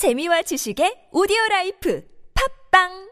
재미와 지식의 오디오 라이프. 팝빵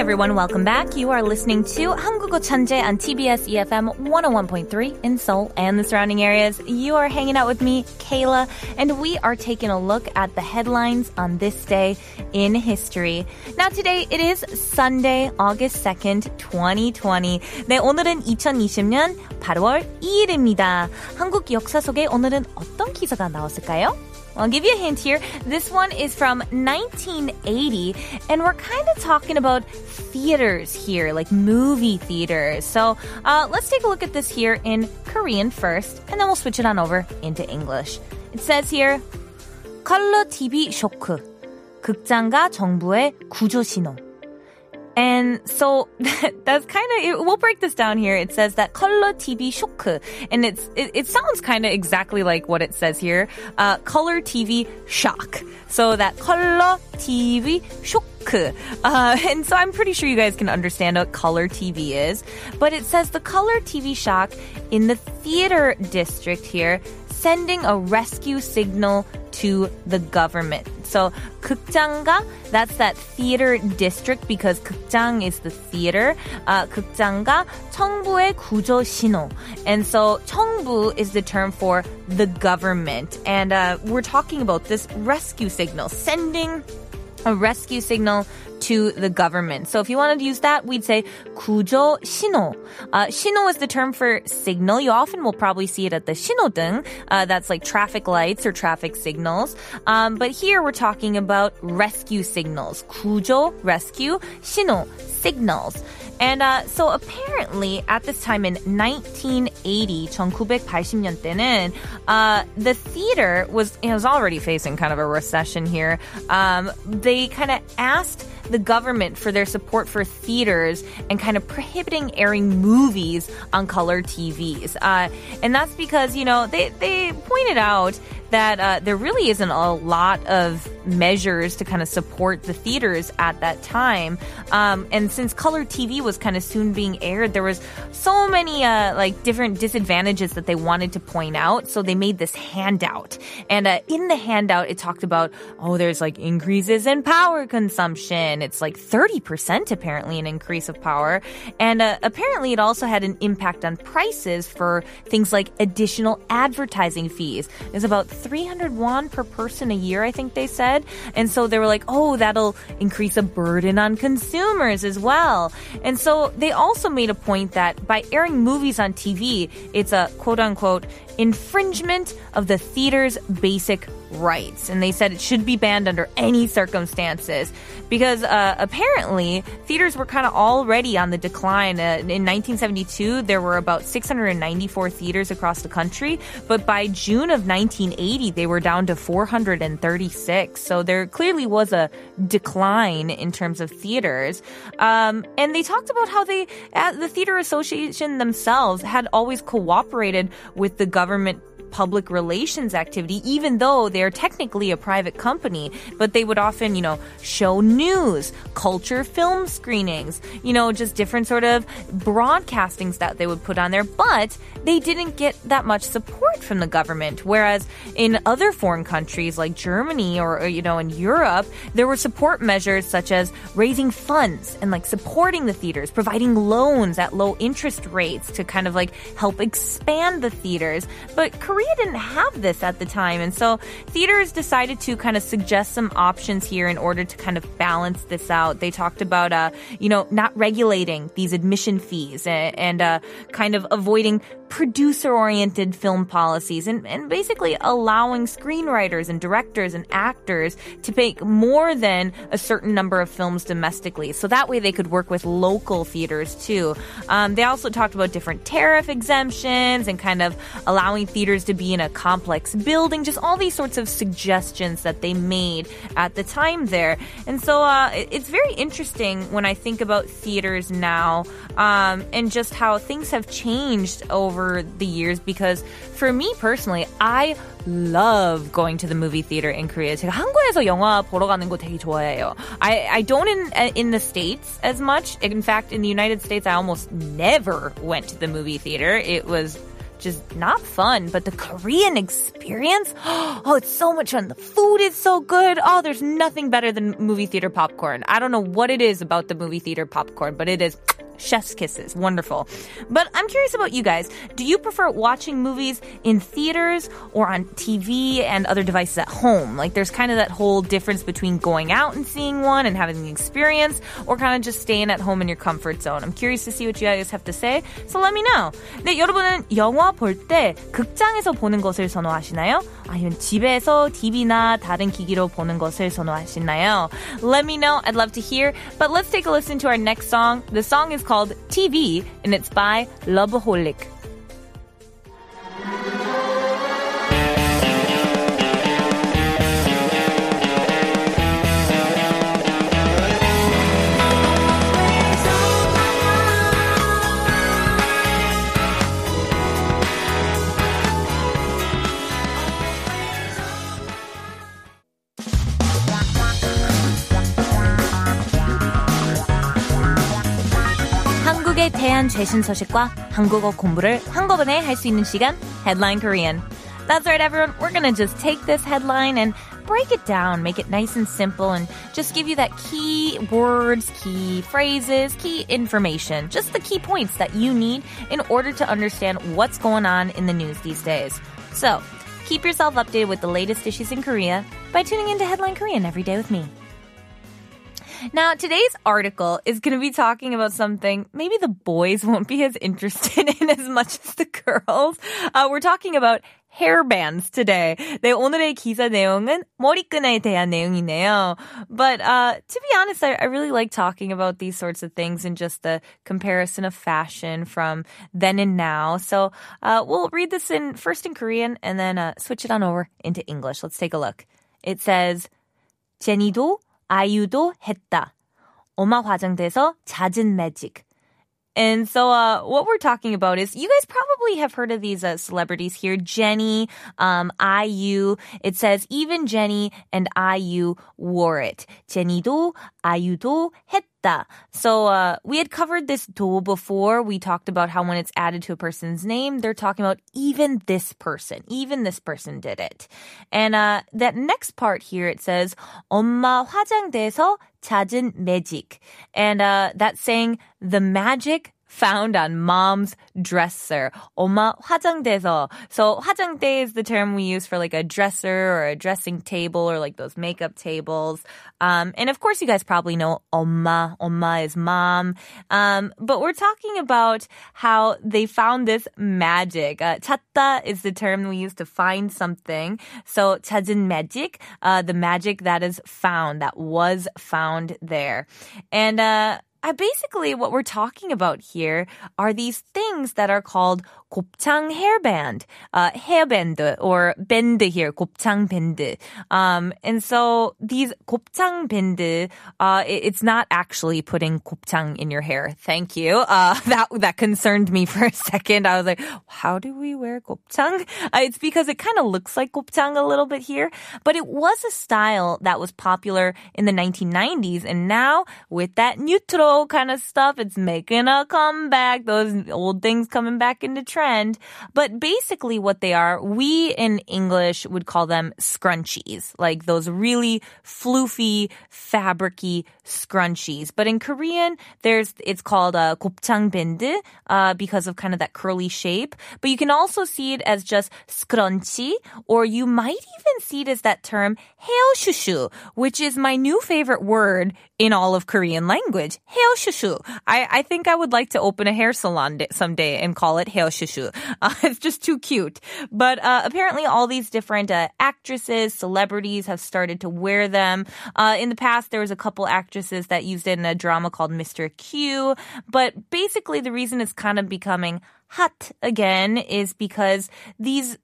everyone, welcome back. You are listening to 한국어 천재 on TBS EFM 101.3 in Seoul and the surrounding areas. You are hanging out with me, Kayla, and we are taking a look at the headlines on this day in history. Now today it is Sunday, August 2nd, 2020. 네, 오늘은 2020년 8월 2일입니다. 한국 역사 속에 오늘은 어떤 기사가 나왔을까요? I'll give you a hint here. This one is from 1980, and we're kind of talking about theaters here, like movie theaters. So uh, let's take a look at this here in Korean first, and then we'll switch it on over into English. It says here, 컬러 TV 쇼크. 극장과 정부의 구조 신호. And so that's kind of it, we'll break this down here. It says that color TV shock, and it's it, it sounds kind of exactly like what it says here, uh, color TV shock. So that color TV shock. Uh, and so I'm pretty sure you guys can understand what color TV is, but it says the color TV shock in the theater district here, sending a rescue signal to the government. So 극장가, that's that theater district because 극장 is the theater. Uh, 극장가 청부의 구조 신호. And so 청부 is the term for the government. And uh, we're talking about this rescue signal, sending a rescue signal to the government. So if you wanted to use that, we'd say 구조 신호. Uh, 신호 is the term for signal. You often will probably see it at the 신호등. Uh, that's like traffic lights or traffic signals. Um, but here we're talking about rescue signals. 구조, rescue, 신호, signals. And uh, so apparently at this time in 1980, 1980년대는 uh, the theater was it was already facing kind of a recession here. Um, they kind of asked the government for their support for theaters and kind of prohibiting airing movies on color TVs. Uh, and that's because, you know, they, they pointed out that uh, there really isn't a lot of measures to kind of support the theaters at that time. Um, and since color TV was kind of soon being aired, there was so many uh, like different disadvantages that they wanted to point out. So they made this handout, and uh, in the handout, it talked about oh, there's like increases in power consumption. It's like thirty percent apparently an increase of power, and uh, apparently it also had an impact on prices for things like additional advertising fees. It's about 300 won per person a year, I think they said. And so they were like, oh, that'll increase a burden on consumers as well. And so they also made a point that by airing movies on TV, it's a quote unquote infringement of the theater's basic rights. And they said it should be banned under any circumstances because uh, apparently theaters were kind of already on the decline. Uh, in 1972, there were about 694 theaters across the country, but by June of 1980, they were down to 436. So there clearly was a decline in terms of theaters. Um, and they talked about how they, the Theater Association themselves, had always cooperated with the government public relations activity, even though they're technically a private company. But they would often, you know, show news, culture film screenings, you know, just different sort of broadcastings that they would put on there. But they didn't get that much support from the government. Whereas in other foreign countries like Germany or, you know, in Europe, there were support measures such as raising funds and like supporting the theaters, providing loans at low interest rates to kind of like help expand the theaters. But Korea Korea didn't have this at the time. And so theaters decided to kind of suggest some options here in order to kind of balance this out. They talked about, uh, you know, not regulating these admission fees and, and uh, kind of avoiding producer oriented film policies and, and basically allowing screenwriters and directors and actors to make more than a certain number of films domestically. So that way they could work with local theaters too. Um, they also talked about different tariff exemptions and kind of allowing theaters to be in a complex building, just all these sorts of suggestions that they made at the time there. And so uh, it's very interesting when I think about theaters now um, and just how things have changed over over the years because for me personally, I love going to the movie theater in Korea. 제가 한국에서 영화 보러 가는 거 되게 좋아해요. I, I don't in, in the States as much. In fact, in the United States, I almost never went to the movie theater. It was just not fun, but the Korean experience, oh, it's so much fun. The food is so good. Oh, there's nothing better than movie theater popcorn. I don't know what it is about the movie theater popcorn, but it is chef's kisses. Wonderful. But I'm curious about you guys. Do you prefer watching movies in theaters or on TV and other devices at home? Like there's kind of that whole difference between going out and seeing one and having the experience or kind of just staying at home in your comfort zone. I'm curious to see what you guys have to say. So let me know. 네, 여러분은 영화 볼 때 극장에서 보는 것을 선호하시나요? 아니면 집에서 TV나 다른 기기로 보는 것을 선호하시나요? Let me know. I'd love to hear. But let's take a listen to our next song. The song is called TV and it's by Loveaholic. 한국에 대한 최신 소식과 한국어 공부를 한꺼번에 할 수 있는 시간 Headline Korean. That's right, everyone. We're gonna just take this headline and break it down, make it nice and simple, and just give you that key words, key phrases, key information, just the key points that you need in order to understand what's going on in the news these days. So, keep yourself updated with the latest issues in Korea by tuning into Headline Korean every day with me. Now, today's article is going to be talking about something maybe the boys won't be as interested in as much as the girls. Uh, we're talking about hairbands today. 네, 오늘의 기사 내용은 머리끈에 대한 내용이네요. But uh, to be honest, I, I really like talking about these sorts of things and just the comparison of fashion from then and now. So uh, we'll read this in first in Korean and then uh, switch it on over into English. Let's take a look. It says, 제니도 아이유도 했다. 엄마 화장돼서 잦은 매직. And so, uh, what we're talking about is you guys probably have heard of these uh, celebrities here. Jennie, um, IU. It says even Jennie and IU wore it. Jennie도, IU도 했다. So, uh, we had covered this do before. We talked about how when it's added to a person's name, they're talking about even this person. Even this person did it. And, uh, that next part here, it says, 엄마 화장대에서 잦은 매직. And, uh, that's saying the magic found on mom's dresser. 엄마 화장대에서. So 화장대 is the term we use for like a dresser or a dressing table or like those makeup tables. Um, and of course you guys probably know 엄마. 엄마 is mom. Um, but we're talking about how they found this magic. Uh, 찾다 is the term we use to find something. So 찾은 magic, uh, the magic that is found, that was found there. And, uh, I basically what we're talking about here are these things that are called 곱창 hairband, uh, hairband or band here, 곱창 band. Um, and so these 곱창 band, uh, it, it's not actually putting 곱창 in your hair. Thank you. Uh, that, that concerned me for a second. I was like, how do we wear 곱창? Uh, it's because it kind of looks like 곱창 a little bit here, but it was a style that was popular in the 1990s. And now with that neutral kind of stuff, it's making a comeback. Those old things coming back into trend trend. But basically, what they are, we in English would call them scrunchies, like those really floofy, fabricy scrunchies. But in Korean, there's it's called a 곱창 밴드 uh, because of kind of that curly shape. But you can also see it as just scrunchie, or you might even see it as that term 헤어슈슈, which is my new favorite word in all of Korean language. 헤어슈슈. I, I think I would like to open a hair salon someday and call it 헤어슈슈. Uh, it's just too cute. But uh, apparently, all these different uh, actresses, celebrities have started to wear them. Uh, in the past, there was a couple actresses that used it in a drama called Mr. Q. But basically, the reason it's kind of becoming hot again is because these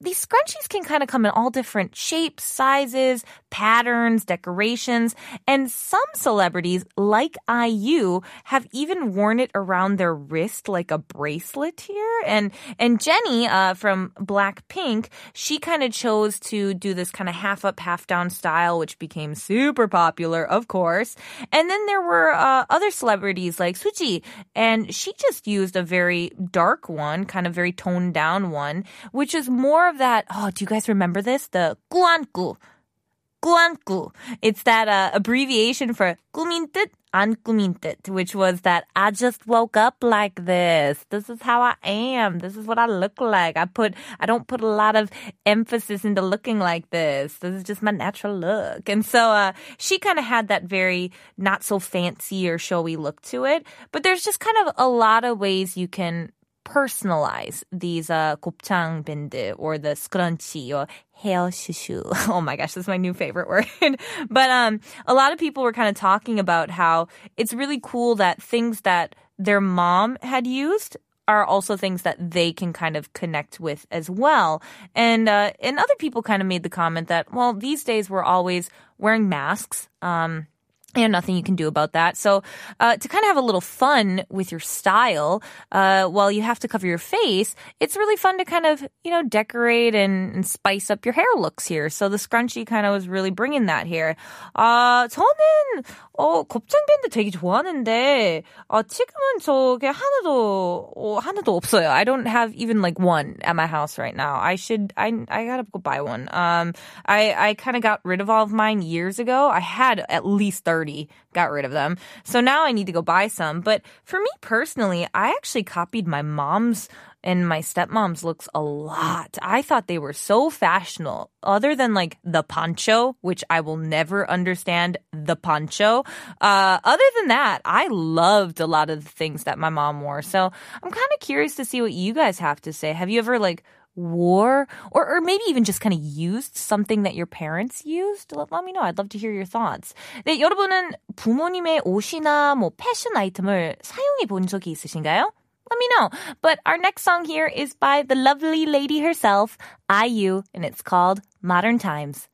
these scrunchies can kind of come in all different shapes, sizes, patterns, decorations, and some celebrities, like IU, have even worn it around their wrist like a bracelet here. And and Jennie uh, from Blackpink, she kind of chose to do this kind of half up, half down style, which became super popular, of course. And then there were uh, other celebrities like Suzy, and she just used a very dark one, kind of very toned down one, which is more of that. Oh, do you guys remember this? The 꾸안꾸. 꾸안꾸. It's that uh, abbreviation for 꾸민 뜻, 안 꾸민 뜻, which was that I just woke up like this. This is how I am. This is what I look like. I put, I don't put a lot of emphasis into looking like this. This is just my natural look. And so, uh, she kind of had that very not so fancy or showy look to it. But there's just kind of a lot of ways you can personalize these uh, 곱창 밴드 or the scrunchie or hair shushu. Oh my gosh, that's my new favorite word. but um, a lot of people were kind of talking about how it's really cool that things that their mom had used are also things that they can kind of connect with as well. And uh, and other people kind of made the comment that well, these days we're always wearing masks. Um, and nothing you can do about that. So, uh, to kind of have a little fun with your style, uh, while you have to cover your face, it's really fun to kind of, you know, decorate and, and spice up your hair looks here. So the scrunchie kind of was really bringing that here. 아, 저는, 어, 곱창 밴드 되게 좋아하는데, 어, 지금은 저게 하나도, 어, 하나도 없어요. I don't have even like one at my house right now. I should, I, I gotta go buy one. Um, I, I kind of got rid of all of mine years ago. I had at least 30 30, got rid of them. So now I need to go buy some. But for me personally, I actually copied my mom's and my stepmom's looks a lot. I thought they were so fashionable. Other than like the poncho, which I will never understand the poncho. Uh, other than that, I loved a lot of the things that my mom wore. So I'm kind of curious to see what you guys have to say. Have you ever like wore or, or maybe even just kind of used something that your parents used? Let, let me know. I'd love to hear your thoughts. 네, 여러분은 부모님의 옷이나 뭐 패션 아이템을 사용해 본 적이 있으신가요? Let me know. But our next song here is by the lovely lady herself, IU, and it's called Modern Times.